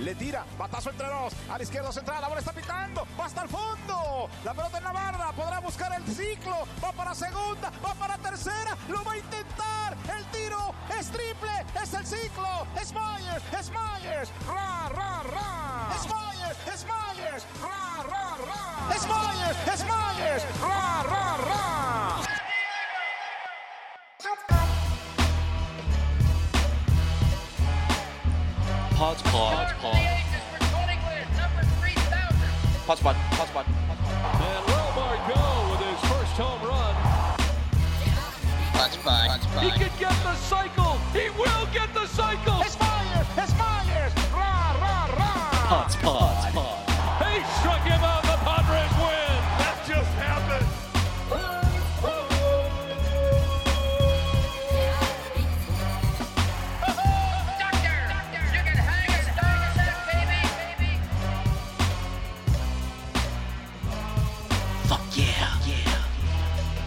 le tira, batazo entre dos, a la izquierda central, la bola está pitando, va hasta el fondo, la pelota en la barra, podrá buscar el ciclo, va para segunda, va para tercera, lo va a intentar, el tiro es triple, es el ciclo, es Myers, es Myers, ra, ra, ra, es Myers, es Myers, ra, ra, ra, es Myers, es Myers, ra, ra, ra. Pods Pod. Pods Pod. Pods Pod. And will Margot with his first home run. Pods Pod. He could get the cycle. He will get the cycle. Es Myers, es Myers, ra, ra, ra. Pods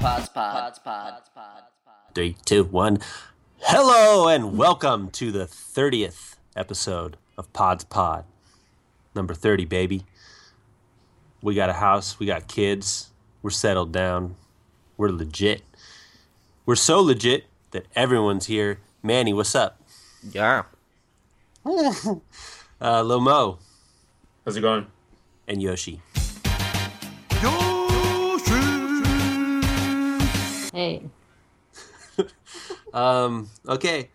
Pods Pod. Pods Pod. Three, two, one. Hello and welcome to the 30th episode of Pods Pod. Number 30, baby. We got a house, we got kids, we're settled down, we're legit. We're so legit that everyone's here. Manny, what's up? Yeah. Uh, Lomo How's it going? and Yoshi. Hey, Um, okay,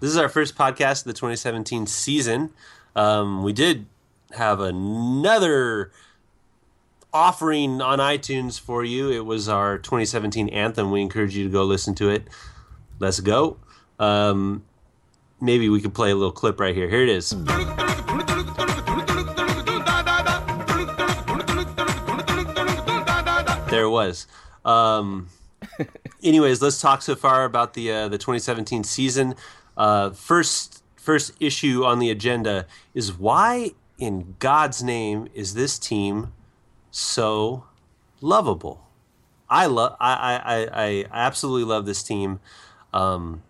this is our first podcast of the 2017 season. Um, we did have another offering on iTunes for you. It was our 2017 anthem. We encourage you to go listen to it. Let's go. Um, maybe we could play a little clip right here. Here it is. There it was. Um, anyways, let's talk so far about the uh, the 2017 season. Uh, first first issue on the agenda is why in God's name is this team so lovable? I love I, I, I, absolutely love this team. Um,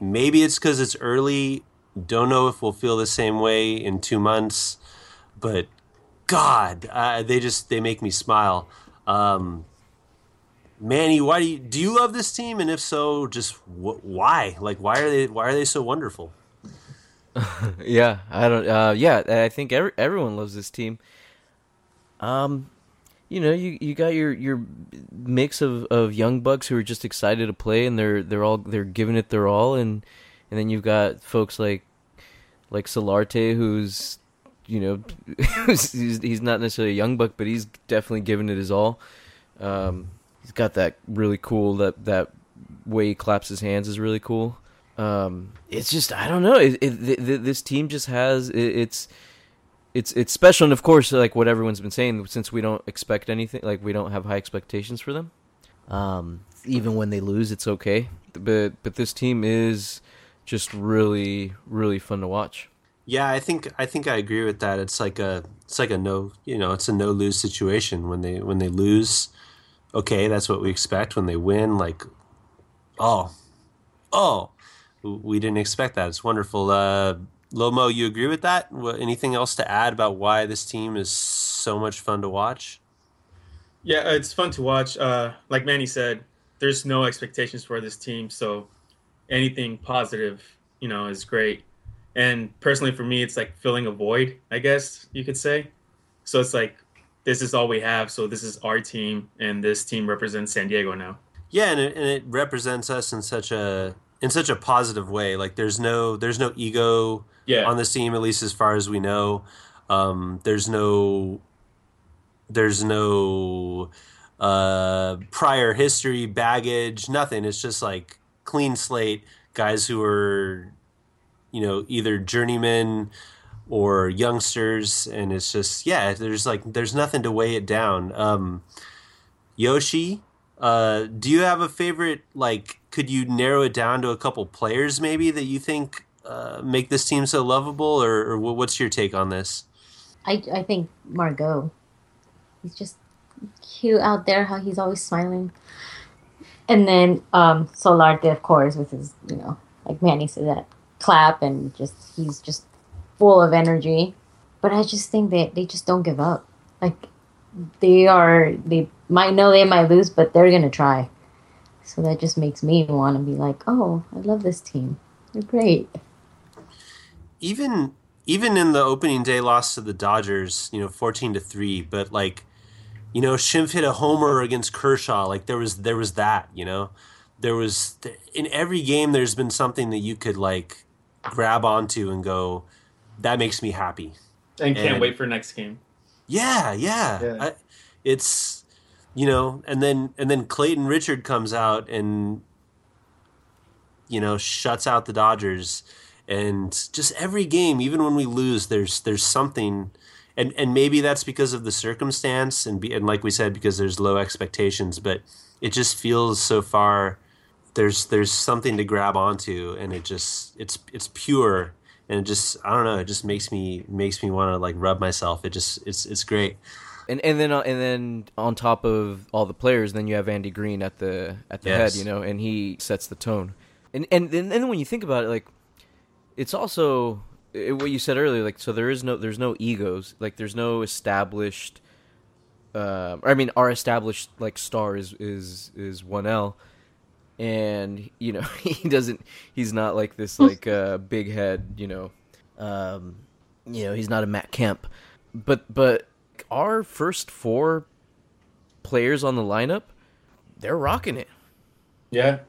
maybe it's because it's early. Don't know if we'll feel the same way in two months, but God, uh, they just they make me smile. Um, Manny, why do you do you love this team? And if so, just wh- why? Like, why are they why are they so wonderful? Yeah, I don't. Uh, yeah, I think every, everyone loves this team. Um, you know, you, you got your, your mix of, of young bucks who are just excited to play, and they're they're all they're giving it their all, and and then you've got folks like like Solarte, who's you know he's, he's not necessarily a young buck, but he's definitely giving it his all. Um, he's got that really cool that that way he claps his hands is really cool. Um, it's just I don't know. It, it, th- th- this team just has it, it's it's it's special, and of course, like what everyone's been saying, since we don't expect anything, like we don't have high expectations for them. Um, even when they lose, it's okay. But but this team is just really really fun to watch. Yeah, I think I think I agree with that. It's like a it's like a no you know it's a no lose situation when they when they lose. Okay, that's what we expect. When they win, like, oh, oh, we didn't expect that. It's wonderful. Uh, Lomo, you agree with that? What, anything else to add about why this team is so much fun to watch? Yeah, it's fun to watch. Uh, like Manny said, there's no expectations for this team, so anything positive, you know, is great. And personally, for me, it's like filling a void, I guess you could say. So it's like this is all we have. So this is our team, and this team represents San Diego now. Yeah, and it, and it represents us in such a in such a positive way. Like there's no there's no ego Yeah. on the team, at least as far as we know. Um, there's no there's no uh, prior history, baggage, nothing. It's just like clean slate guys who are you know either journeymen or youngsters, and it's just yeah. There's like there's nothing to weigh it down. Um, Yoshi, uh, do you have a favorite? Like, could you narrow it down to a couple players maybe that you think uh, make this team so lovable, or, or what's your take on this? I, I think Margot. He's just cute out there, how he's always smiling. And then um, Solarte, of course, with his, you know, like Manny said, that clap and just, he's just full of energy. But I just think that they just don't give up. Like they are, they might know they might lose, but they're gonna try. So that just makes me want to be like, oh, I love this team. They're great. even even in the opening day loss to the Dodgers, you know, fourteen to three, but like, you know, Schimpf hit a homer against Kershaw. Like there was there was that, you know, there was in every game. There's been something that you could like grab onto and go, that makes me happy. And can't And- wait for next game. Yeah, yeah. Yeah. I, it's you know, and then and then Clayton Richard comes out and you know shuts out the Dodgers, and just every game, even when we lose, there's there's something, and and maybe that's because of the circumstance, and be, and like we said, because there's low expectations, but it just feels so far. There's there's something to grab onto, and it just it's it's pure, and it just I don't know, it just makes me makes me want to like rub myself. It just it's it's great. And and then uh, and then on top of all the players, then you have Andy Green at the at the Yes. head, you know, and he sets the tone. And and and then when you think about it, like it's also eh, what you said earlier. Like so, there is no there's no egos. Like there's no established. Uh, I mean, our established like star is is is one L, and you know he doesn't. He's not like this like uh, big head. You know, um, you know he's not a Matt Kemp, but but our first four players on the lineup, they're rocking it. Yeah.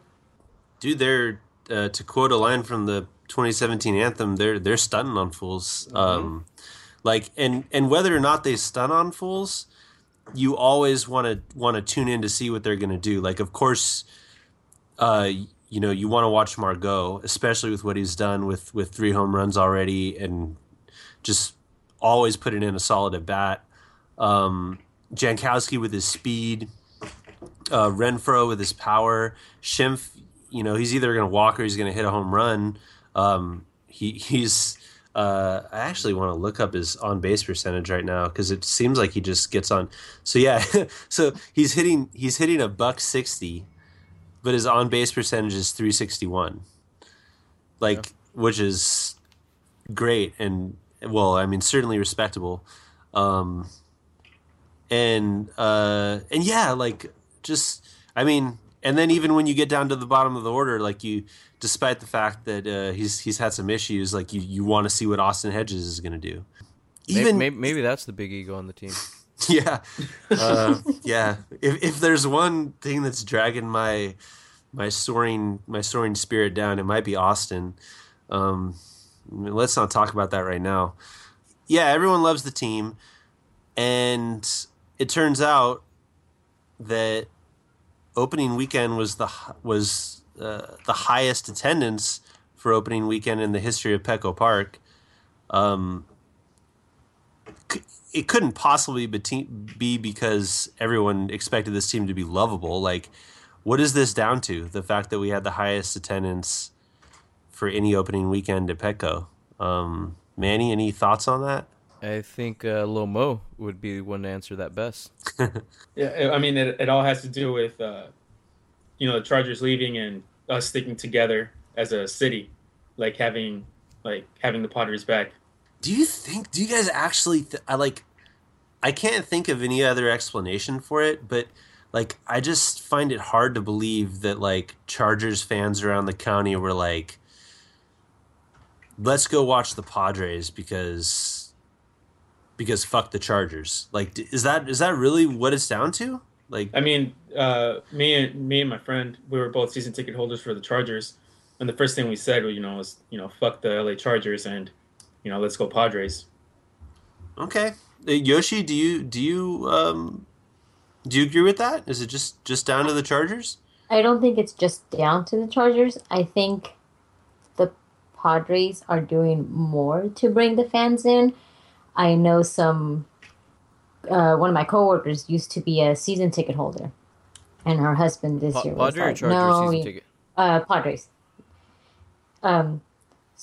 dude they're uh, to quote a line from the 2017 anthem they're they're stunting on fools um like and and whether or not they stun on fools you always want to want to tune in to see what they're going to do like of course uh you know you want to watch margot especially with what he's done with with three home runs already and just always putting in a solid at bat um jankowski with his speed uh, Renfroe with his power. Schimpf, you know, he's either going to walk or he's going to hit a home run. Um, he he's. Uh, I actually want to look up his on base percentage right now because it seems like he just gets on. So yeah, so he's hitting he's hitting a buck sixty, but his on base percentage is three sixty one. Like, which is great and well, I mean certainly respectable. Um, and uh and yeah like just i mean and then even when you get down to the bottom of the order like you despite the fact that uh he's he's had some issues like you you want to see what austin hedges is going to do Maybe, even maybe maybe that's the big ego on the team. yeah. Uh yeah. If if there's one thing that's dragging my my soaring my soaring spirit down it might be austin. Um let's not talk about that right now. Yeah everyone loves the team. And it turns out that opening weekend was the was uh, the highest attendance for opening weekend in the history of Petco Park. Um, it couldn't possibly be, be because everyone expected this team to be lovable. Like, what is this down to? The fact that we had the highest attendance for any opening weekend at Petco. Um, Manny, any thoughts on that? I think uh, Lil Mo would be the one to answer that best. Yeah, I mean, it, it all has to do with, uh, you know, the Chargers leaving and us sticking together as a city, like having, like having the Padres back. Do you think? Do you guys actually? Th- I like. I can't think of any other explanation for it, but like, I just find it hard to believe that like Chargers fans around the county were like, "Let's go watch the Padres because because fuck the Chargers." Like, is that is that really what it's down to? Like, I mean, uh, me and me and my friend, we were both season ticket holders for the Chargers, and the first thing we said, you know, was, you know, fuck the LA Chargers and, you know, let's go Padres. okay, Uh, Yoshi, do you do you um do you agree with that? Is it just just down to the Chargers? I don't think it's just down to the Chargers. I think the Padres are doing more to bring the fans in. I know some. Uh, one of my coworkers used to be a season ticket holder, and her husband this Pa- year was Padre like, Charger "No, season we- ticket? uh, Padres. Um,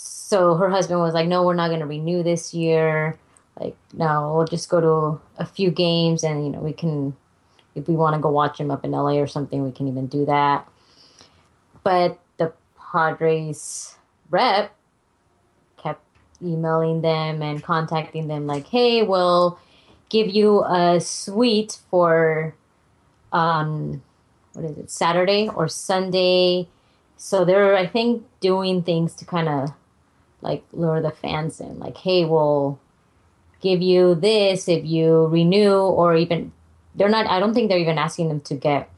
so her husband was like, "No, we're not going to renew this year. Like, no, we'll just go to a few games, and you know, we can, if we want to go watch him up in LA or something, we can even do that." But the Padres rep kept emailing them and contacting them like, "Hey, we'll give you a suite for um what is it, Saturday or Sunday." So they're I think doing things to kind of like lure the fans in like, "Hey, we'll give you this if you renew or even they're not I don't think they're even asking them to get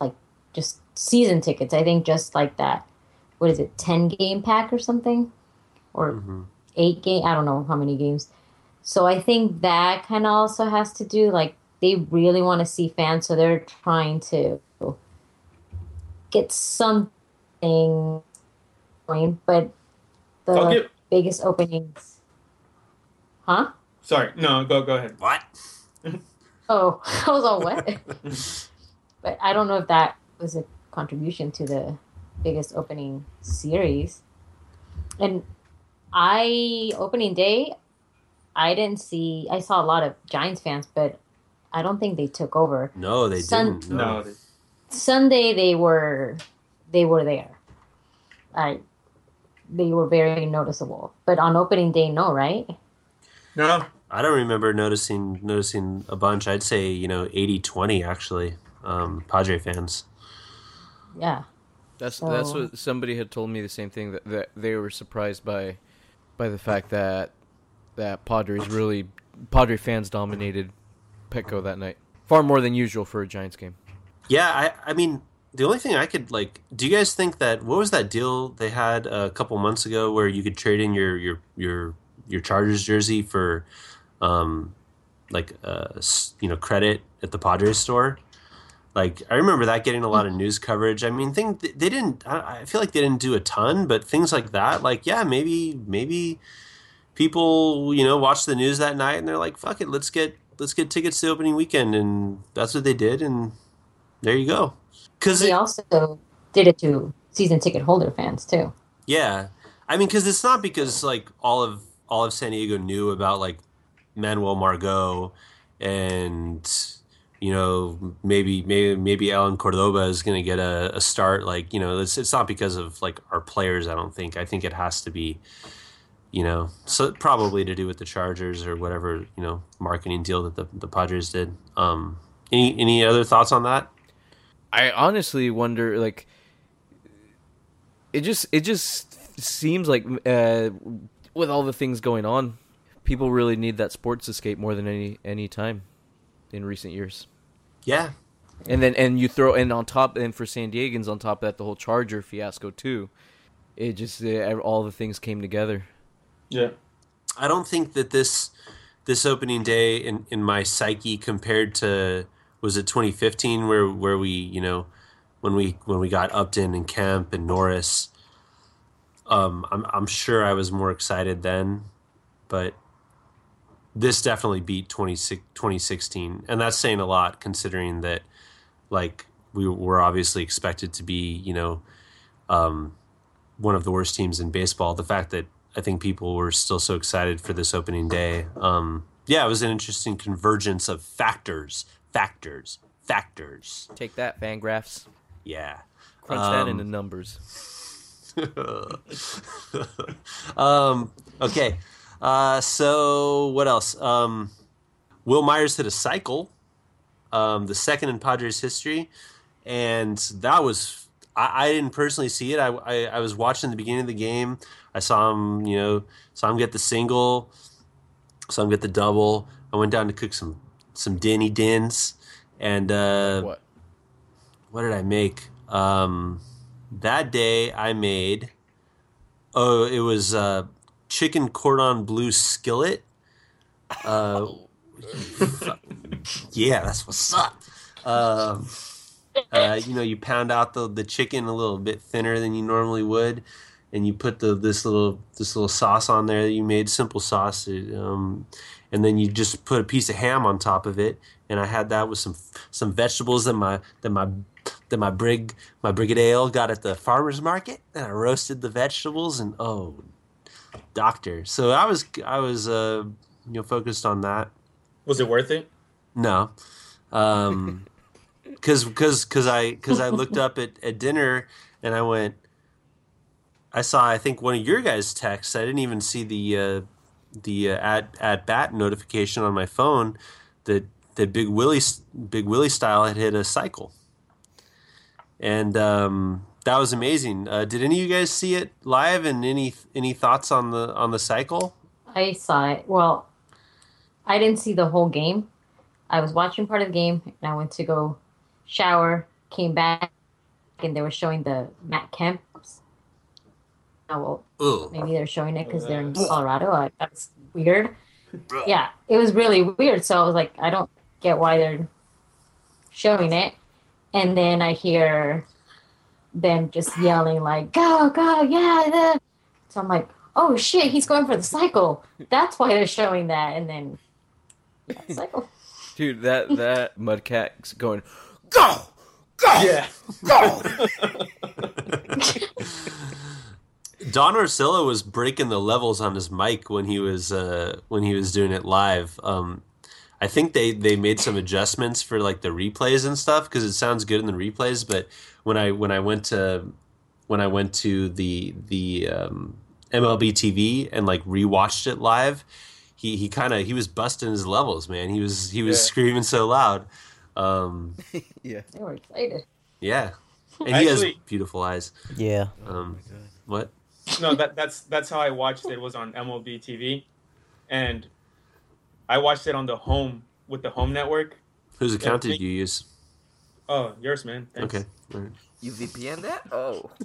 like just season tickets. I think just like that what is it, 10 game pack or something? Or mm-hmm. eight game, I don't know how many games. So I think that kind of also has to do like they really want to see fans, so they're trying to get something going. But the I'll give- biggest openings, huh? Sorry, no, go go ahead. What? Oh, I was all wet. but I don't know if that was a contribution to the biggest opening series. And I opening day, I didn't see. I saw a lot of Giants fans, but I don't think they took over. No, they Sun- didn't. No. No, they- Sunday they were they were there. I they were very noticeable. But on opening day, no, right? no, I don't remember noticing noticing a bunch. I'd say you know 80-20 actually. Um, Padre fans. Yeah. That's that's what somebody had told me the same thing that, that they were surprised by by the fact that that Padres really Padre fans dominated Petco that night far more than usual for a Giants game. Yeah, I I mean the only thing I could like, do you guys think that what was that deal they had a couple months ago where you could trade in your your your your Chargers jersey for um like uh you know credit at the Padres store? Like I remember that getting a lot of news coverage. I mean, thing they didn't. I feel like they didn't do a ton, but things like that, like yeah, maybe maybe people you know watch the news that night and they're like, fuck it, let's get let's get tickets to opening weekend, and that's what they did, and there you go. Because They also did it to season ticket holder fans too. yeah, I mean, because it's not because like all of all of San Diego knew about like Manuel Margot and you know maybe maybe maybe Allen Cordoba is going to get a, a start. Like you know, it's it's not because of like our players. I don't think. I think it has to be. You know, so probably to do with the Chargers or whatever you know marketing deal that the, the Padres did. Um, any any other thoughts on that? I honestly wonder, like, it just it just seems like uh, with all the things going on, people really need that sports escape more than any any time in recent years. Yeah, And then and you throw and on top and for San Diegans on top of that the whole Charger fiasco too. It just uh, all the things came together. yeah. I don't think that this this opening day in, in my psyche compared to was it 2015 where where we you know when we when we got Upton and Kemp and Norris. Um, I'm I'm sure I was more excited then, but this definitely beat 26 2016, and that's saying a lot considering that like we were obviously expected to be you know um, one of the worst teams in baseball. The fact that I think people were still so excited for this opening day. Um, yeah, it was an interesting convergence of factors, factors, factors. Take that, Fangraphs. Yeah. Crunch that Um, into numbers. um, okay. Uh, so what else? Um, Wil Myers hit a cycle, um, the second in Padres history, and that was I, I didn't personally see it. I, I I was watching the beginning of the game. I saw him, you know, saw him get the single, saw him get the double. I went down to cook some some Denny Dins, and uh, what? what did I make? Um, that day I made. Oh, it was uh, chicken cordon bleu skillet. Uh, yeah, that's what's up. Um, uh, you know, you pound out the the chicken a little bit thinner than you normally would, and you put the this little this little sauce on there that you made, simple sauce, um, and then you just put a piece of ham on top of it. And I had that with some some vegetables that my that my that my brig my brigadier got at the farmers market, and I roasted the vegetables, and oh, doctor. So I was I was uh, you know focused on that. Was it worth it? No, um, because because because I because I looked up at, at dinner and I went, I saw I think one of your guys' texts. I didn't even see the uh, the uh, at at bat notification on my phone that that Big Willie Big Willie style had hit a cycle, and um, that was amazing. Uh, did any of you guys see it live? And any any thoughts on the on the cycle? I saw it. Well, I didn't see the whole game. I was watching part of the game, and I went to go shower. Came back, and they were showing the Matt Kemp's. Oh well, Ugh. maybe they're showing it because they're in Colorado. I, that's weird. Yeah, it was really weird. So I was like, I don't get why they're showing it. And then I hear them just yelling like, "Go, go, yeah!" yeah." So I'm like, "Oh shit, he's going for the cycle." That's why they're showing that. And then yeah, cycle. Dude, that that Mudcat's going, go, go, Yeah. go. Don Orsillo was breaking the levels on his mic when he was uh, when he was doing it live. Um, I think they, they made some adjustments for like the replays and stuff because it sounds good in the replays. But when I when I went to when I went to the the um, MLB TV and like rewatched it live, he he kind of he was busting his levels, man. He was he was Yeah. screaming so loud. Um, yeah. They were excited. yeah, and he has beautiful eyes. Yeah. Um, what? No, that that's that's how I watched it. Was on MLB TV, and I watched it on the home with the home network. Whose account did you use? Oh, yours, man. Thanks. Okay. all right. You VPN that? Oh.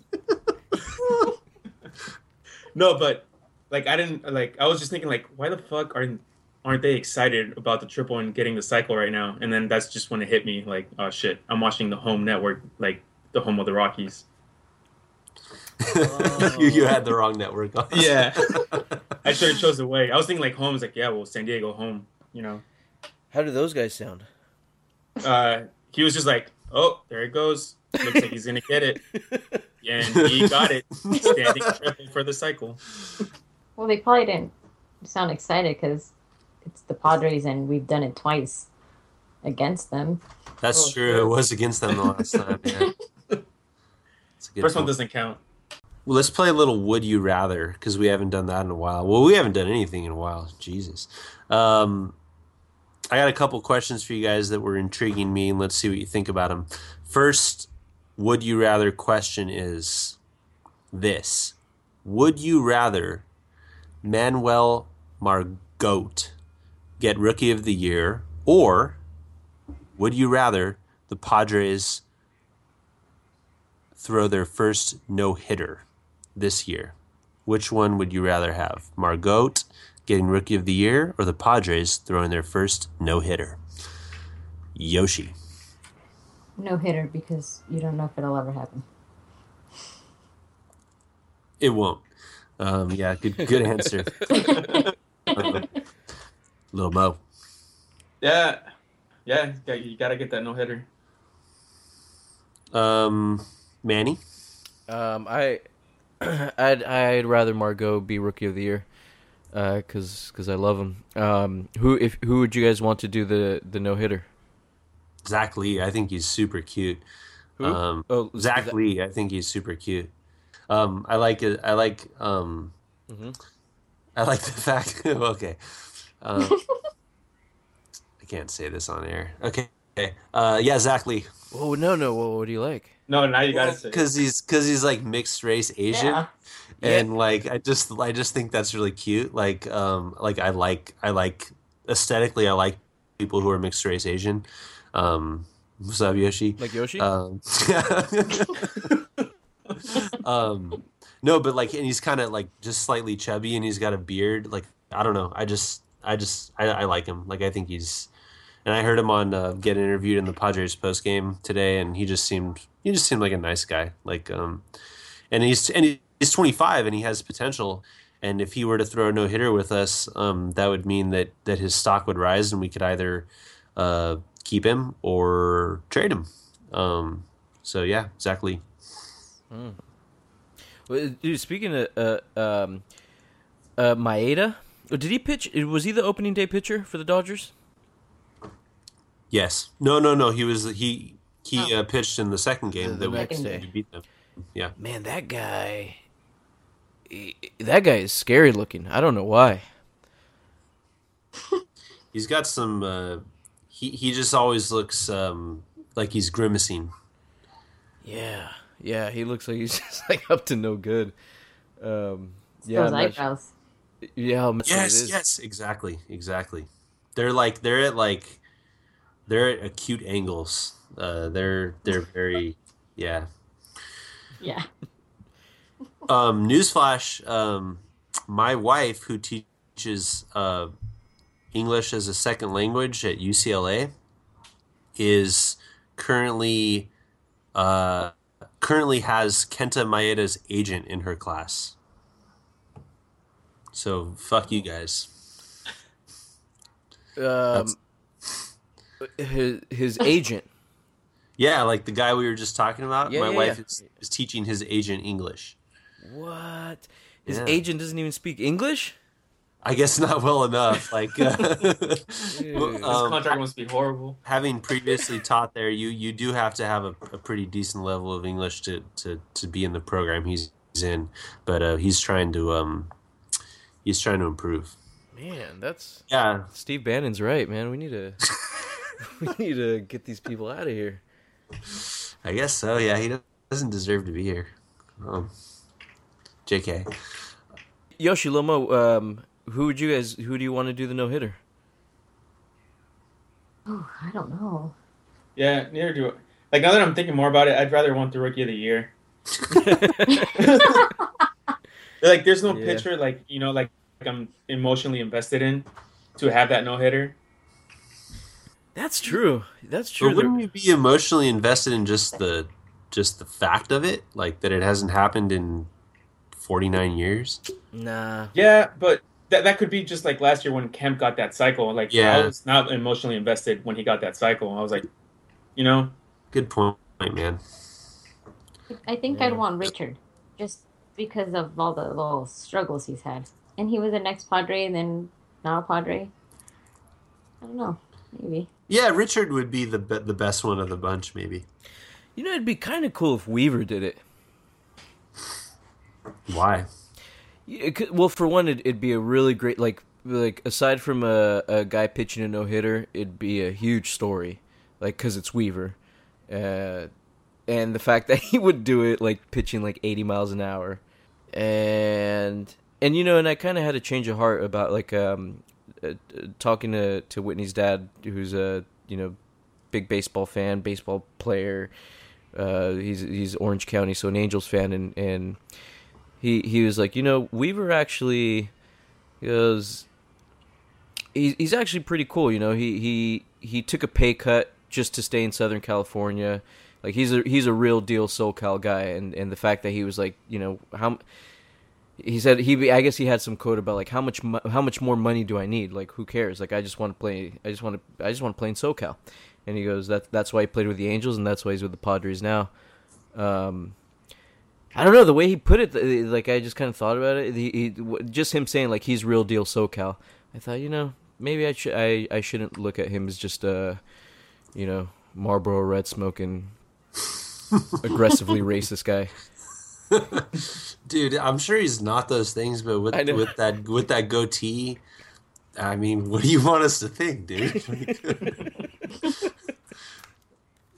No, but like I didn't like. I was just thinking like, why the fuck aren't aren't they excited about the triple and getting the cycle right now? And then that's just when it hit me. Like, oh shit, I'm watching the home network, like the home of the Rockies. you, you had the wrong network on. Yeah, I should have chose the way. I was thinking like home is like, yeah, well, San Diego home. You know, How do those guys sound? uh, he was just like, oh, there it goes. Looks like he's gonna get it, and he got it. Standing triple for the cycle. Well, they probably didn't sound excited because it's the Padres and we've done it twice against them. That's Oh, true. sure. It was against them the last time. Yeah. That's a good First one doesn't count. Well, let's play a little Would You Rather because we haven't done that in a while. Well, we haven't done anything in a while. Jesus. Um, I got a couple questions for you guys that were intriguing me, and let's see what you think about them. First, Would You Rather question is this Would you rather Manuel Margot get Rookie of the Year, or would you rather the Padres throw their first no hitter this year? Which one would you rather have? Margot getting Rookie of the Year, or the Padres throwing their first no hitter? Yoshi. No hitter because you don't know if it'll ever happen. It won't. Um, yeah, good good answer. Um, Little Mo. Yeah, yeah, you got- you gotta get that no hitter. Um, Manny. Um, I, I'd I'd rather Margot be rookie of the year, uh, cause 'cause I love him. Um, who if who would you guys want to do the the no hitter? Zach Lee. I think he's super cute. Who? Um, oh, Zach Zach- Lee. I think he's super cute. Um, I like it. I like. Um, Mhm. I like the fact. okay. Um, I can't say this on air. Okay. Okay. Uh, yeah, Zach Lee. Oh no no! What, what do you like? No, now you gotta say. Because he's because he's like mixed race Asian. Yeah. and like I just I just think that's really cute. Like um like I like I like aesthetically I like people who are mixed race Asian. Um, what's up, Yoshi? Like Yoshi? Um, um, no, but like, and he's kind of like just slightly chubby, and he's got a beard. Like, I don't know. I just, I just, I, I like him. Like, I think he's, and I heard him on uh, get interviewed in the Padres post game today, and he just seemed, he just seemed like a nice guy. Like, um, and he's and he's 25 and he has potential. And if he were to throw a no hitter with us, um, that would mean that that his stock would rise, and we could either uh, keep him or trade him. Um, so yeah, exactly. Well, Dude, speaking of uh, um, uh, Maeda, did he pitch? Was he the opening day pitcher for the Dodgers? Yes. No, no, no. He was he he uh, pitched in the second game The that we next day. we beat them. Yeah. Man, that guy, he- that guy is scary looking. I don't know why. He's got some. Uh, he he just always looks um, like he's grimacing. Yeah, yeah, he looks like he's just like up to no good. Um, yeah, Those I'm not su- eyebrows. yeah, how much it Yes, is. yes, exactly, exactly. They're like they're at like they're at acute angles. Uh, they're they're very yeah. Yeah. Um, newsflash: um, my wife, who teaches uh, English as a second language at UCLA, is currently uh, currently has Kenta Maeda's agent in her class. So fuck you guys. Um, his his agent. Yeah, like the guy we were just talking about. Yeah, my yeah, wife yeah. Is, is teaching his agent English. What? His Yeah. agent doesn't even speak English. I guess not well enough. Like uh, Dude. This um, contract must be horrible. having previously taught there, you you do have to have a, a pretty decent level of English to, to, to be in the program he's, he's in. But uh, he's trying to um he's trying to improve. Man, that's Yeah, Steve Bannon's right, man. We need to we need to get these people out of here. I guess so. Yeah, he doesn't deserve to be here. Um, Jk. Yoshi Lomo, um, who would you guys? Who do you want to do the no hitter? Oh, I don't know. Yeah, neither do I. Like now that I'm thinking more about it, I'd rather want the rookie of the year. like, there's no Yeah. pitcher like you know like, I'm emotionally invested in to have that no hitter. That's true. That's true. But wouldn't you be emotionally invested in just the just the fact of it, like that it hasn't happened in forty nine years? nah. Yeah, but that that could be just like last year when Kemp got that cycle. Like, Yeah. I was not emotionally invested when he got that cycle. I was like, you know, Good point, man. I think I'd want Richard, just because of all the little struggles he's had. And he was an ex Padre, and then now a Padre. I don't know. Maybe. Yeah, Richard would be the be- the best one of the bunch, maybe. You know, it'd be kind of cool if Weaver did it. Why? It could- well, for one, it, it'd be a really great like like aside from a, a guy pitching a no hitter, it'd be a huge story, like because it's Weaver, uh, and the fact that he would do it like pitching like eighty miles an hour, and and you know, and I kind of had a change of heart about like um uh, talking to to Whitney's dad, who's a you know big baseball fan, baseball player. Uh, he's he's Orange County, so an Angels fan, and and he he was like, you know, Weaver actually he goes he's he's actually pretty cool, you know. He he he took a pay cut just to stay in Southern California. Like he's a he's a real deal SoCal guy and and the fact that he was like, you know, how he said he I guess he had some quote about like how much mo- how much more money do I need? Like who cares? Like I just want to play I just want to I just want to play in SoCal. And he goes that that's why he played with the Angels and that's why he's with the Padres now. Um I don't know the way he put it. Like I just kind of thought about it. He, he just him saying like he's real deal SoCal. I thought you know maybe I should I I shouldn't look at him as just a you know Marlboro Red smoking aggressively racist guy. Dude, I'm sure he's not those things, but with with that with that goatee, I mean, what do you want us to think, dude?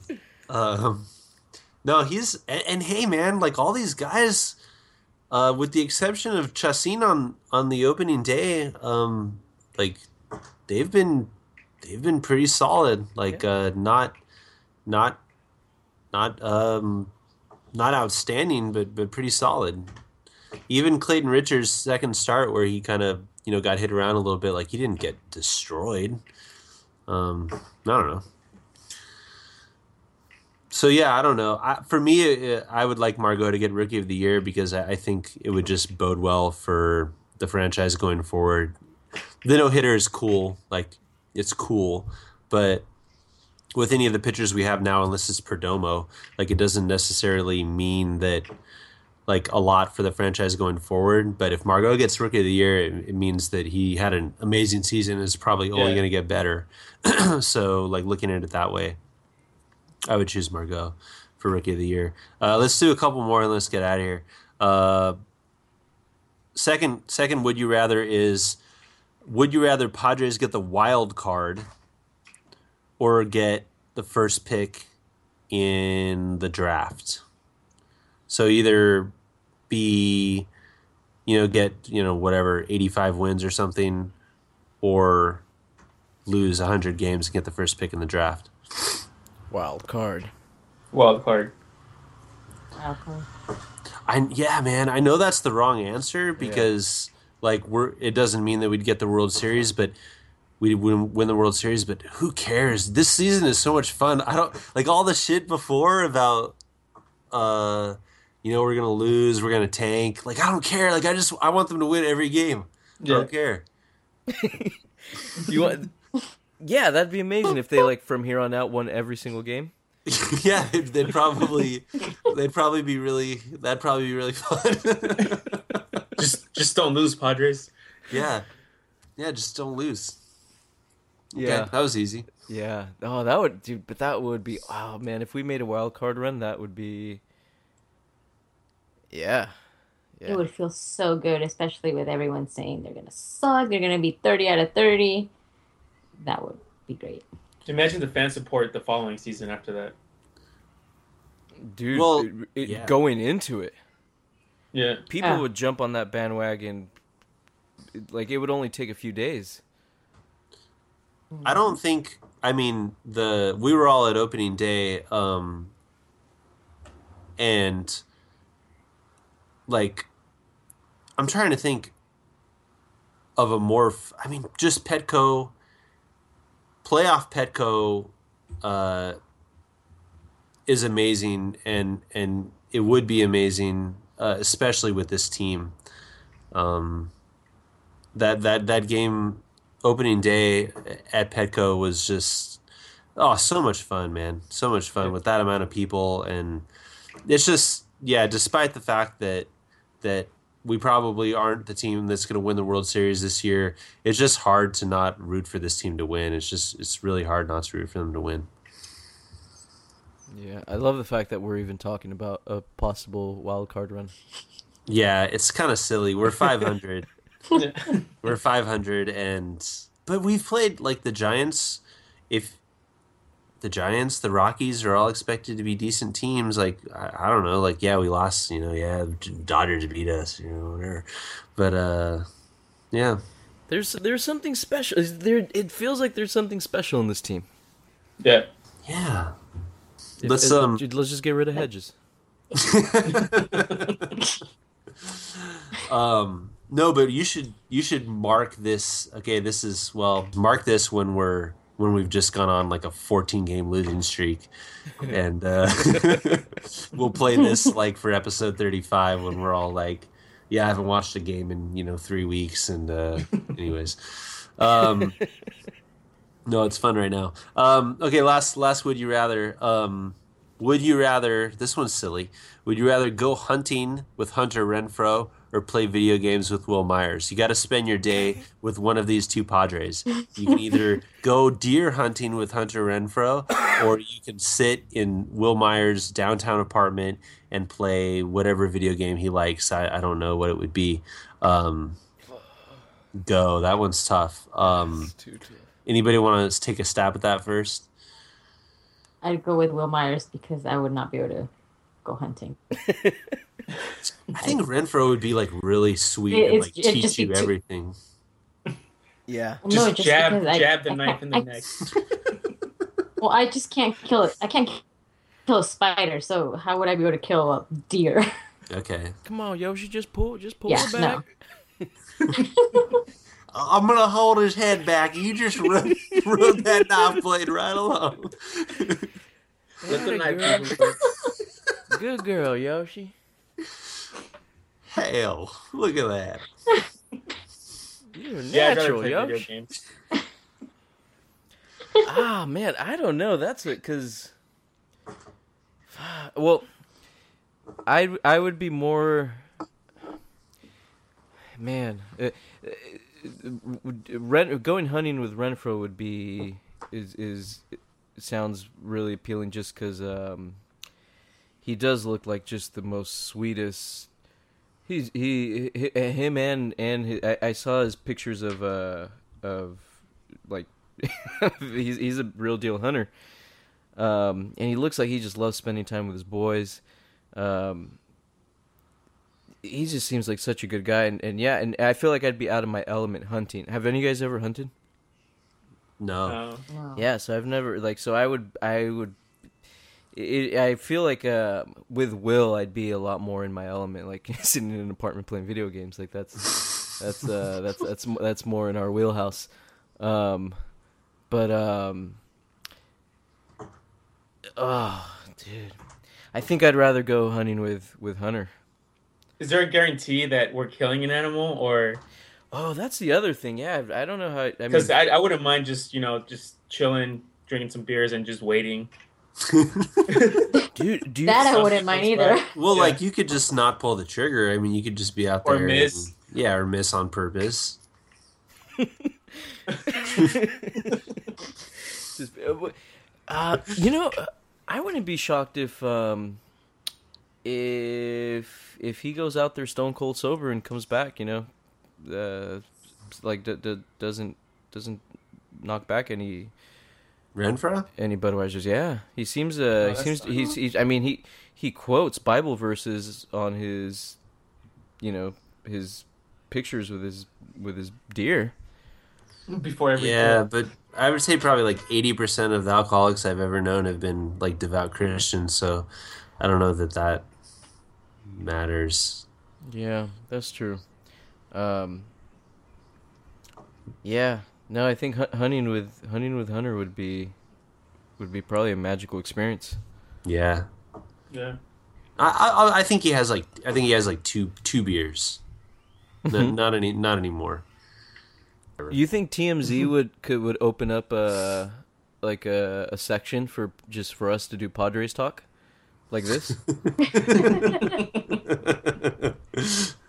um, no, he's and, and hey, man, like all these guys, uh, with the exception of Chacín on on the opening day, um, like they've been they've been pretty solid. Like, uh, not not not um not outstanding, but but pretty solid. Even Clayton Richards' second start, where he kind of you know got hit around a little bit, like he didn't get destroyed. Um, I don't know. So yeah, I don't know. I, for me, uh, I would like Margot to get Rookie of the Year because I, I think it would just bode well for the franchise going forward. The no hitter is cool, like it's cool, but with any of the pitchers we have now, unless it's Perdomo, like it doesn't necessarily mean that like a lot for the franchise going forward. But if Margot gets Rookie of the Year, it, it means that he had an amazing season. and is probably only Yeah. going to get better. so like looking at it that way, I would choose Margot for Rookie of the Year. Uh, let's do a couple more and let's get out of here. Uh, second second would you rather is would you rather Padres get the wild card or get the first pick in the draft? So either be you know get you know whatever 85 wins or something or lose 100 games and get the first pick in the draft. Wild card. Wild card. Okay. I yeah, man. I know that's the wrong answer because like we're it doesn't mean that we'd get the World Series, but we win, win the World Series. But who cares? This season is so much fun. I don't like all the shit before about uh you know we're gonna lose, we're gonna tank. Like I don't care. Like I just I want them to win every game. I Yeah. don't care. You want? yeah, that'd be amazing if they like from here on out won every single game. yeah, they'd, they'd probably they'd probably be really that'd probably be really fun. Just just don't lose, Padres. yeah, yeah. Just don't lose. Okay, Yeah, that was easy. yeah. Oh, that would, dude. But that would be. Oh man, if we made a wild card run, that would be. Yeah. Yeah. It would feel so good, especially with everyone saying they're gonna suck. They're gonna be thirty out of thirty. That would be great. Imagine the fan support the following season after that. Dude, Well, it- it- yeah. going into it, Yeah. people Ah. would jump on that bandwagon. Like it would only take a few days. I don't think. I mean, the we were all at opening day, um, and like, I'm trying to think of a more. I mean, just Petco, playoff Petco, uh, is amazing, and and it would be amazing, uh, especially with this team. Um, that that that game opening day at Petco was just oh so much fun, man. So much fun with that amount of people and it's just yeah, despite the fact that that we probably aren't the team that's going to win the World Series this year, it's just hard to not root for this team to win. It's just it's really hard not to root for them to win. Yeah, I love the fact that we're even talking about a possible wild card run. Yeah, it's kind of silly. We're 500. Yeah. We're 500 and but we've played like the Giants if the Giants, the Rockies are all expected to be decent teams like I, I don't know, like yeah, we lost, you know, yeah, Dodgers beat us, you know, whatever. But uh yeah. There's there's something special. There, it feels like there's something special in this team. Yeah. Yeah. If- Let's, if- um, let's just get rid of Hedges. Um no, but you should you should mark this. Okay, this is well, mark this when we're when we've just gone on like a 14 game losing streak, and uh, we'll play this like for episode 35 when we're all like, yeah, I haven't watched a game in you know three weeks, and uh, anyways, um, no, it's fun right now. Um, okay, last last would you rather? Um, would you rather? This one's silly. Would you rather go hunting with Hunter Renfroe or play video games with Wil Myers? You got to spend your day with one of these two Padres. You can either go deer hunting with Hunter Renfroe, or you can sit in Wil Myers' downtown apartment and play whatever video game he likes. I, I don't know what it would be. Um, go. That one's tough. Um, anybody want to take a stab at that first? I'd go with Wil Myers because I would not be able to go hunting. I think Renfroe would be like really sweet It- and like it'd teach just you too- everything. Yeah. Well, Just, no, just jab because I- jab the I knife can't- in the I- neck. Well, I just can't kill it. I can't kill a spider. So how would I be able to kill a deer? Okay. Come on, Yoshi, just pull, just pull Yeah, it back. I'm gonna hold his head back. You just rub, rub that knife blade right along. Let the knife girl. move first. Good girl, Yoshi. Hell, look at that. You're Yeah, natural, play video Yoshi. games. ah, man, I don't know. That's it, because. Well, I I would be more. Man, uh, uh, Ren, going hunting with Renfroe would be is is sounds really appealing just because um, he does look like just the most sweetest. He's he, he him and and his, I, I saw his pictures of uh of like he's he's a real deal hunter. Um, and he looks like he just loves spending time with his boys. Um, he just seems like such a good guy, and, and yeah, and I feel like I'd be out of my element hunting. Have any of you guys ever hunted? No. No. Yeah, so I've never like so I would I would it, I feel like uh, with Wil I'd be a lot more in my element like sitting in an apartment playing video games like that's that's uh that's that's that's more in our wheelhouse. Um but um oh dude. I think I'd rather go hunting with with Hunter. is there a guarantee that we're killing an animal, or Oh, that's the other thing. Yeah, I don't know how I mean because I, I wouldn't mind just you know just chilling, drinking some beers, and just waiting. Dude, do That I wouldn't mind either. right. Well, Yeah. like you could just not pull the trigger. I mean, you could just be out there Or miss. and- yeah, or miss on purpose. Just, uh, uh, you know, uh, I wouldn't be shocked if um, if if he goes out there stone cold sober and comes back. You know, uh, like d- d- doesn't doesn't knock back any Renfroe? any Budweisers. Yeah, he seems uh Oh, he seems he's, he's I mean he he quotes Bible verses on his you know his pictures with his with his deer. Before every Yeah, kill. but I would say probably like eighty percent of the alcoholics I've ever known have been like devout Christians. So I don't know that that matters. Yeah, that's true. Um, yeah, no, I think hunting with hunting with Hunter would be would be probably a magical experience. Yeah, yeah. I I, I think he has like I think he has like two two beers. Mm-hmm. No, not any not anymore. You think TMZ mm-hmm. would could would open up a like a, a section for just for us to do Padres talk like this?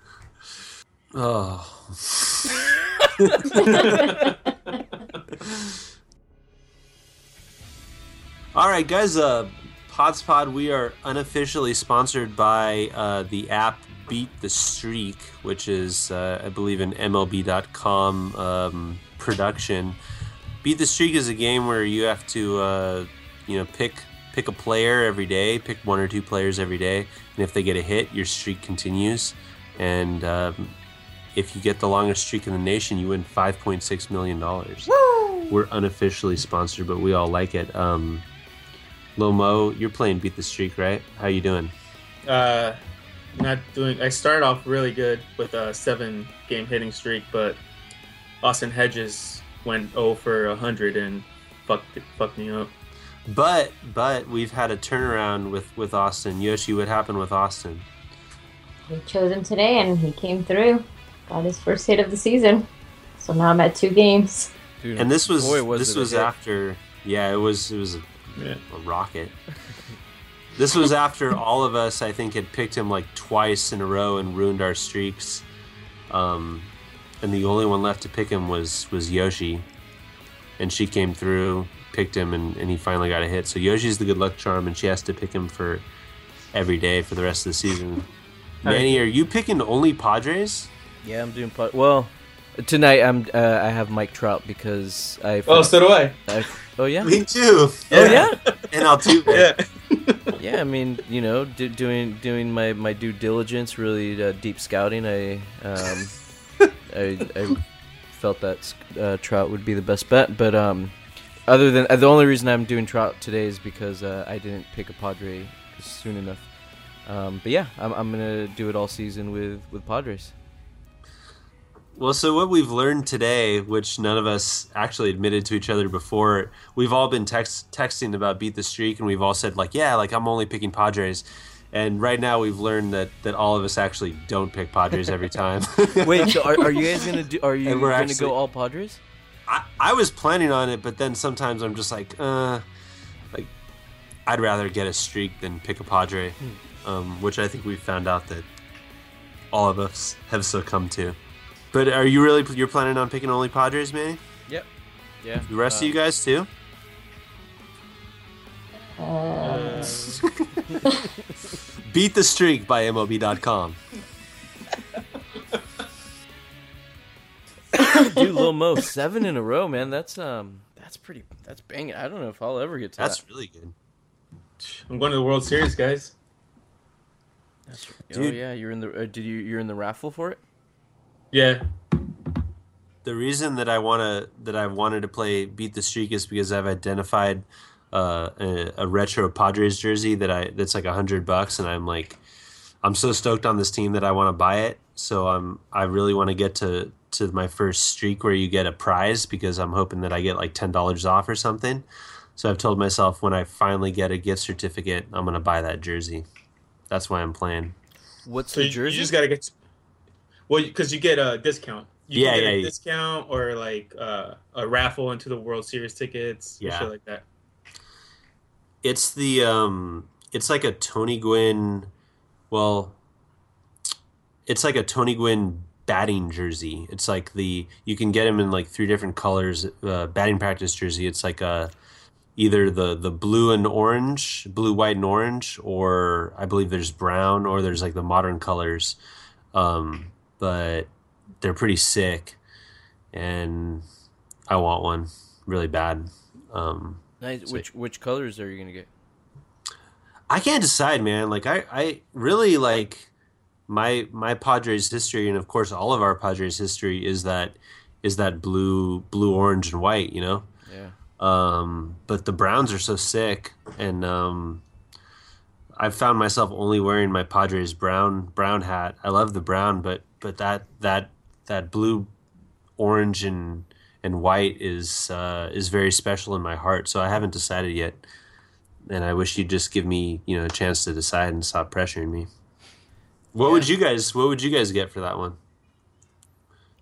Oh. All right, guys. Uh, Pods Pod. We are unofficially sponsored by uh, the app Beat the Streak, which is, uh, I believe, an MLB.com um, production. Beat the Streak is a game where you have to, uh, you know, pick pick a player every day, pick one or two players every day, and if they get a hit, your streak continues. And um, if you get the longest streak in the nation, you win five point six million dollars. We're unofficially sponsored, but we all like it. Um, Lomo, you're playing Beat the Streak, right? How you doing? Uh, not doing. I started off really good with a seven game hitting streak, but Austin Hedges went 0 for 100 and fucked it, fucked me up. But but we've had a turnaround with with Austin. Yoshi, what happened with Austin? We chose him today, and he came through. Got his first hit of the season. So now I'm at two games. Dude, And this was boy, this it a was hit. after yeah, it was it was a, Yeah. a rocket. this was after all of us, I think, had picked him like twice in a row and ruined our streaks. Um, and the only one left to pick him was was Yoshi, and she came through, picked him, and, and he finally got a hit. So Yoshi's the good luck charm, and she has to pick him for every day for the rest of the season. Manny, are you picking only Padres? Yeah, I'm doing pod. Well, tonight I'm uh, I have Mike Trout because I. Oh, so do I. I oh yeah. Me too. Oh yeah. And Altuve. Yeah. yeah, I mean, you know, do, doing doing my, my due diligence, really uh, deep scouting. I um, I, I felt that uh, Trout would be the best bet, but um, other than uh, the only reason I'm doing Trout today is because uh, I didn't pick a Padre soon enough. Um, but yeah, I'm I'm gonna do it all season with with Padres. Well, so what we've learned today, which none of us actually admitted to each other before, we've all been text- texting about beat the streak, and we've all said like, "Yeah, like I'm only picking Padres." And right now, we've learned that that all of us actually don't pick Padres every time. Wait, so are, are you guys gonna do? Are you gonna actually- go all Padres? I, I was planning on it, but then sometimes I'm just like, uh, like I'd rather get a streak than pick a Padre, um, which I think we found out that all of us have succumbed to. But are you really you're planning on picking only Padres, man? Yep. Yeah. The rest of uh, you guys too. Uh... Beat the streak by mob.com. Dude, Lil Mo, seven in a row, man. That's um, that's pretty. That's banging. I don't know if I'll ever get to that's that. That's really good. I'm going to the World Series, guys. That's, oh, Dude. Oh yeah, you're in the. Uh, did you? You're in the raffle for it. Yeah. The reason that I wanna that I wanted to play beat the streak is because I've identified uh, a, a retro Padres jersey that I that's like a hundred bucks, and I'm like, I'm so stoked on this team that I want to buy it. So I'm I really want to get to to my first streak where you get a prize because I'm hoping that I get like ten dollars off or something. So I've told myself when I finally get a gift certificate, I'm gonna buy that jersey. That's why I'm playing. What's So the jersey? you just got to get. Well, because you get a discount. You Yeah, get yeah, a yeah. discount or like uh, a raffle into the World Series tickets. Yeah. Yeah. Shit like that. It's the um it's like a Tony Gwynn well it's like a Tony Gwynn batting jersey. It's like the you can get him in like three different colors uh, batting practice jersey. It's like a either the the blue and orange, blue white and orange or I believe there's brown or there's like the modern colors. Um but they're pretty sick and I want one really bad. Um Nice. Which which colors are you gonna get? I can't decide, man. Like I, I really like my my Padres history, and of course, all of our Padres history is that is that blue, blue, orange, and white. You know, Yeah. um, but the Browns are so sick, and um, I've found myself only wearing my Padres brown brown hat. I love the brown, but but that that that blue, orange, and and white is uh, is very special in my heart. So I haven't decided yet, and I wish you'd just give me you know a chance to decide and stop pressuring me. What would you guys What would you guys get for that one?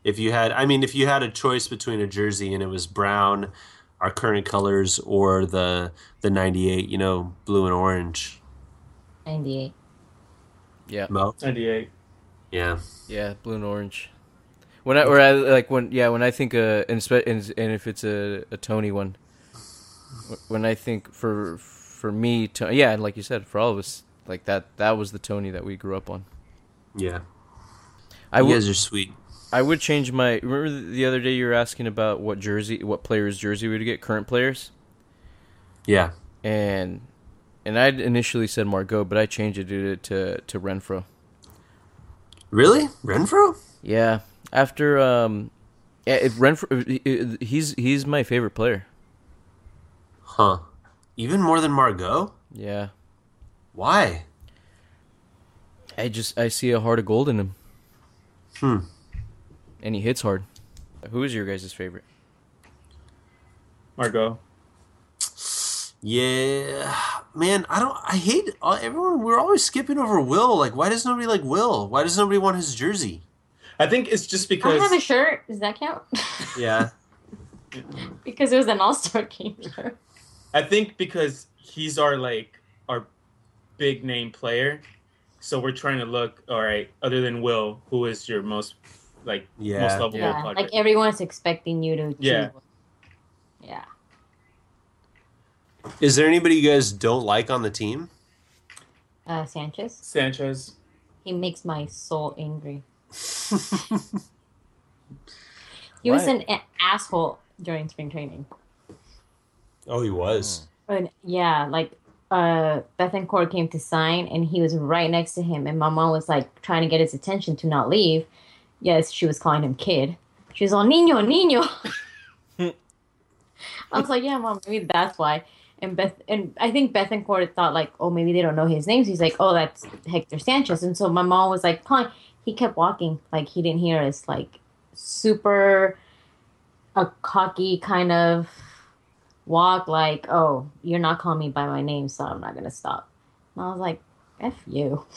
If you had, I mean, if you had a choice between a jersey and it was brown, our current colors, or the the '98, you know, blue and orange. 98. Yeah. Mo, 98. Yeah, Yeah. Blue and orange. When I or I like when yeah when I think uh and and, and if it's a, a Tony one, when I think for for me to yeah and like you said for all of us like that that was the Tony that we grew up on. yeah. I you would guys are sweet. I would change my. Remember the other day you were asking about what jersey, what players' jersey would get, current players, Yeah, and and I initially said Margot, but I changed it to to, to Renfroe. Really, Renfroe. Yeah, after um, yeah, if Renfroe, he's he's my favorite player. Huh? Even more than Margot? Yeah, Why? I just I see a heart of gold in him. Hmm. And he hits hard. Who is your guys' favorite? Margot. Yeah, man. I don't. I hate uh, everyone. We're always skipping over Wil. Like, why does nobody like Wil? Why does nobody want his jersey? I think it's just I because. have a shirt. Does that count? Yeah. because it was an All Star game shirt. I think because he's our like our big name player, so we're trying to look all right. Other than Wil, who is your most like Yeah. most lovable Yeah, Padre? like everyone's expecting you to. Yeah. choose. Yeah. Is there anybody you guys don't like on the team? Uh, Sanchez. Sanchez. He makes my soul angry. He was an a- asshole during spring training. Oh, he was. And yeah, like uh Bethancourt came to sign and he was right next to him and my mom was like trying to get his attention to not leave. Yes, she was calling him kid. She was all Nino, Nino. I was like, yeah, mom, maybe that's why. And Beth and I think Bethancourt thought like, oh, maybe they don't know his names. He's like, oh, that's Hector Sanchez. And so my mom was like, calling. He kept walking like he didn't hear us. Like super a cocky kind of walk like, oh, you're not calling me by my name, so I'm not gonna stop. And I was like, F you.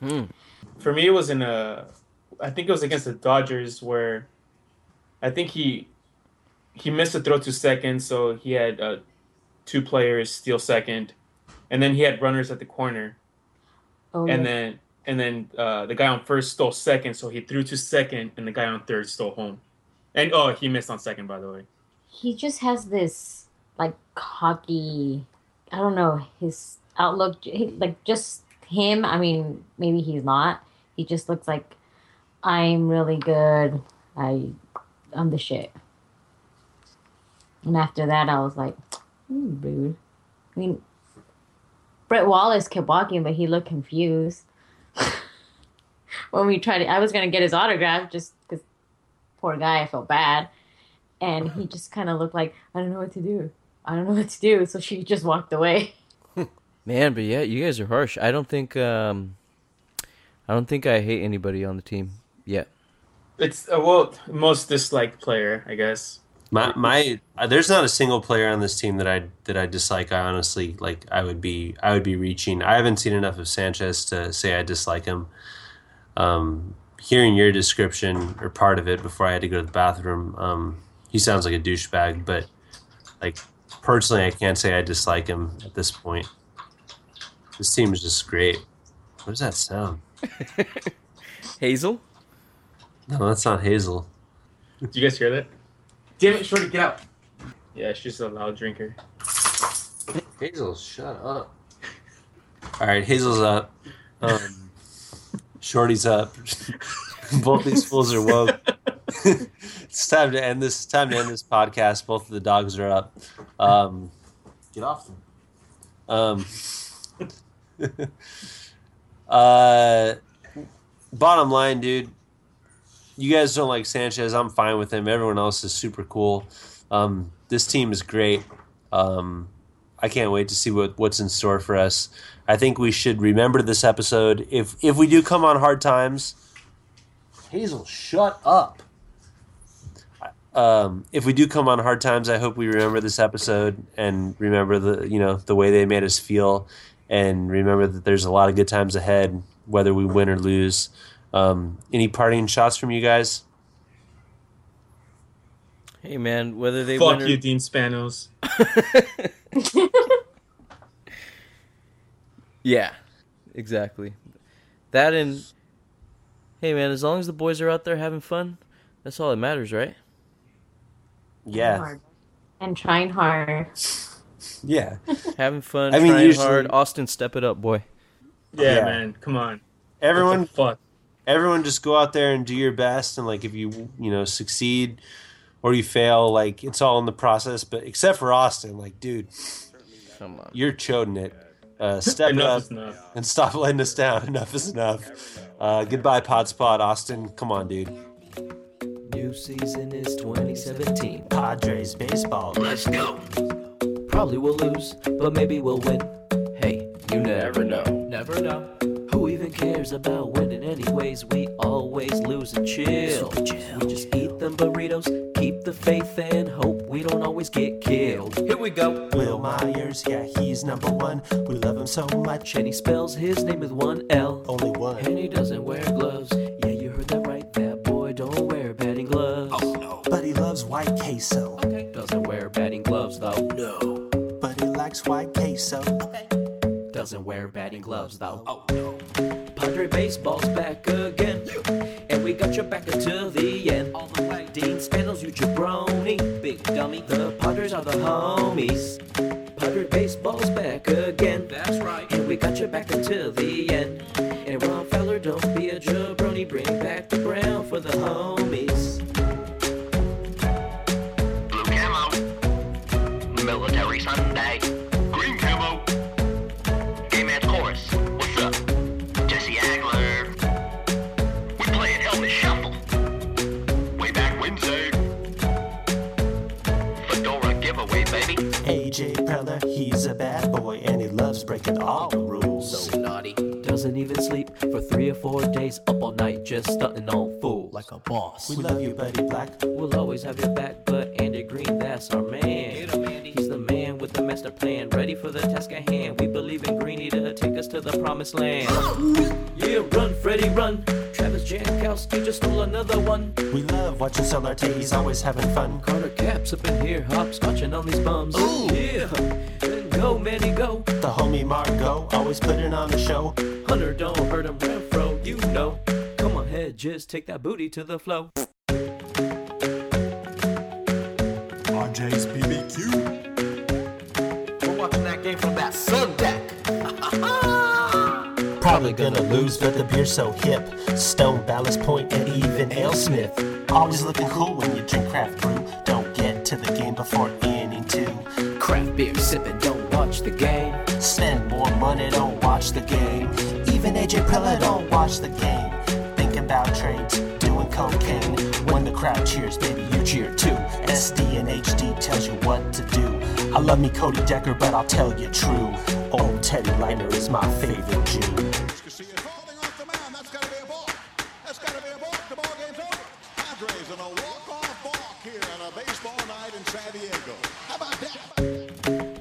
Hmm. For me, it was in a. I think it was against the Dodgers where, I think he, he missed a throw to second, so he had uh, two players steal second, and then he had runners at the corner, Oh, and yeah. then and then uh, the guy on first stole second, so he threw to second, and the guy on third stole home, and oh, he missed on second by the way. he just has this like cocky, I don't know, his outlook, like just him. I mean, maybe he's not. He just looks like I'm really good. I on the shit. And after that, I was like, mm, rude. I mean, Brett Wallace kept walking, but he looked confused. when we tried to, I was gonna get his autograph just because poor guy, I felt bad, and he just kind of looked like I don't know what to do. I don't know what to do. So she just walked away. Man, but yeah, you guys are harsh. I don't think um I don't think I hate anybody on the team yet. It's uh, well most disliked player, I guess. My my uh, there's not a single player on this team that I that I dislike. I honestly like I would be I would be reaching. I haven't seen enough of Sanchez to say I dislike him. Um, hearing your description or part of it before I had to go to the bathroom, um, he sounds like a douchebag. But like personally, I can't say I dislike him at this point. This team is just great. What does that sound? Hazel? No, that's not Hazel. Did you guys hear that? Damn it, Shorty, get out. Yeah, she's a loud drinker. Hazel, shut up. All right, Hazel's up. Um, Shorty's up. Both these fools are woke. it's time to end this. Time to end this podcast. Both of the dogs are up. Um, get off them. Um, uh, bottom line, dude. You guys don't like Sanchez. I'm fine with him. Everyone else is super cool. Um, this team is great. Um, I can't wait to see what, what's in store for us. I think we should remember this episode. If if we do come on hard times, Hazel, shut up. Um, if we do come on hard times, I hope we remember this episode and remember the you know the way they made us feel, and remember that there's a lot of good times ahead, whether we win or lose. Um, any parting shots from you guys? Hey man, whether they Fuck win or you, Dean Spanos. Yeah, exactly. That and hey man, as long as the boys are out there having fun, that's all that matters, right? Yeah, And trying hard. yeah. Having fun, I mean, trying usually- hard. Austin, step it up, boy. Yeah, Yeah. man, come on. Everyone, fuck. Everyone just go out there and do your best and like if you you know succeed or you fail like it's all in the process but except for austin like dude Come on. you're choding it uh, step it Enough up and stop letting us down enough is enough uh, goodbye podspot austin come on dude New season is 2017. padres baseball Let's go. Probably we'll lose, but maybe we'll win. Hey, you never know. Never know. Even cares about winning anyways? We always lose and chill. We just eat them burritos, keep the faith and hope we don't always get killed. Here we go. Wil Myers yeah he's number one we love him so much And he spells his name with one L. only one And he doesn't wear gloves. Yeah, you heard that right. That boy don't wear batting gloves. Oh, no. But he loves white queso Doesn't wear batting gloves though. No. but he likes white queso Doesn't wear batting gloves though. Oh no. Padre baseball's back again. And we got your back until the end. All the way. Dean Spanos, you jabroni. Big dummy. The Padres are the homies. Padre baseball's back again. That's right. And we got your back until the end. And Ron Fowler, don't be a jabroni. Bring back the brown for the homies. AJ he's a bad boy and he loves breaking all the rules. So naughty. Doesn't even sleep for three or four days up all night just stunting on fools. Like a boss. We love you, Buddy Black. We'll always have your back, but Andy Green, that's our man. Master plan, ready for the task at hand. We believe in Greeny to take us to the promised land. Yeah, run, Freddy, run. Travis Jankowski just stole another one. We love watching Solarte, he's always having fun. Carter Capps up in here, hopscotching on these bums. Ooh. Yeah, and go, Manny, go. The homie Margot, always putting on the show. Hunter, don't hurt him, Renfroe, you know. Come on, head, just take that booty to the flow. RJ's BBQ. We're watching that game from that sun deck. Probably gonna lose, but the beer's so hip. Stone, Ballast Point, and even AleSmith. Always looking cool when you drink craft brew. Don't get to the game before inning two. Craft beer sipping, don't watch the game. Spend more money, don't watch the game. Even AJ Preller don't watch the game. Thinking about trades, doing cocaine. Crowd cheers, baby, you cheer too. SD and HD tells you what to do. I love me Cody Decker, but I'll tell you true. Old Teddy Leitner is my favorite Jew.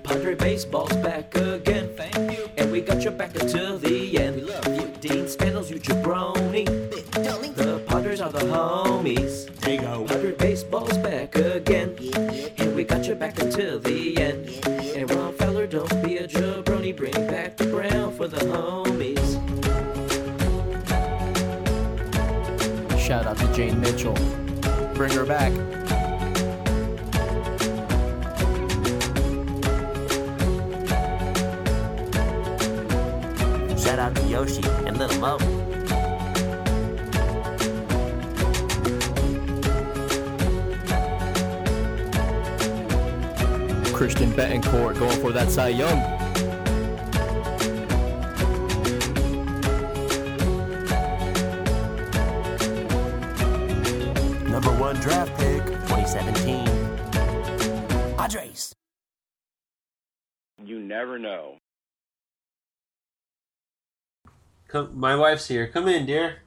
Padre baseball's back again. Thank you. And we got your back until the And we back until the end. And Ron Fowler, don't be a jabroni. Bring back the brown for the homies. Shout out to Jane Mitchell. Bring her back. Shout out to Yoshi and Little Mo. Christian Bethancourt going for that Cy Young. Number one draft pick, 2017. Padres. You never know. Come, my wife's here. Come in, dear.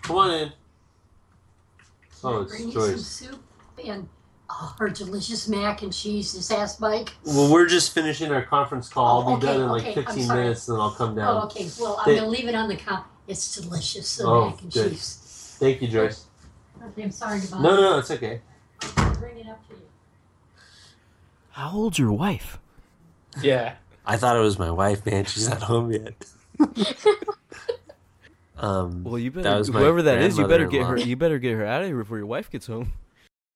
Come on in. Oh, it's Bring you some Joyce. soup and oh, her delicious mac and cheese. Just ask Mike. Well, we're just finishing our conference call. Oh, I'll be okay, done in like okay, 15 minutes, and then I'll come down. Oh, okay. Well, I'm They- gonna leave it on the cup. It's delicious. The Oh, mac and good. cheese. Thank you, Joyce. Okay, I'm sorry to bother. No, no, no, it's okay. I'll Bring it up to you. How old's your wife? Yeah. I thought it was my wife, man. She's not home yet. um, Well, you better that whoever that is, you better get her. You better get her out of here before your wife gets home.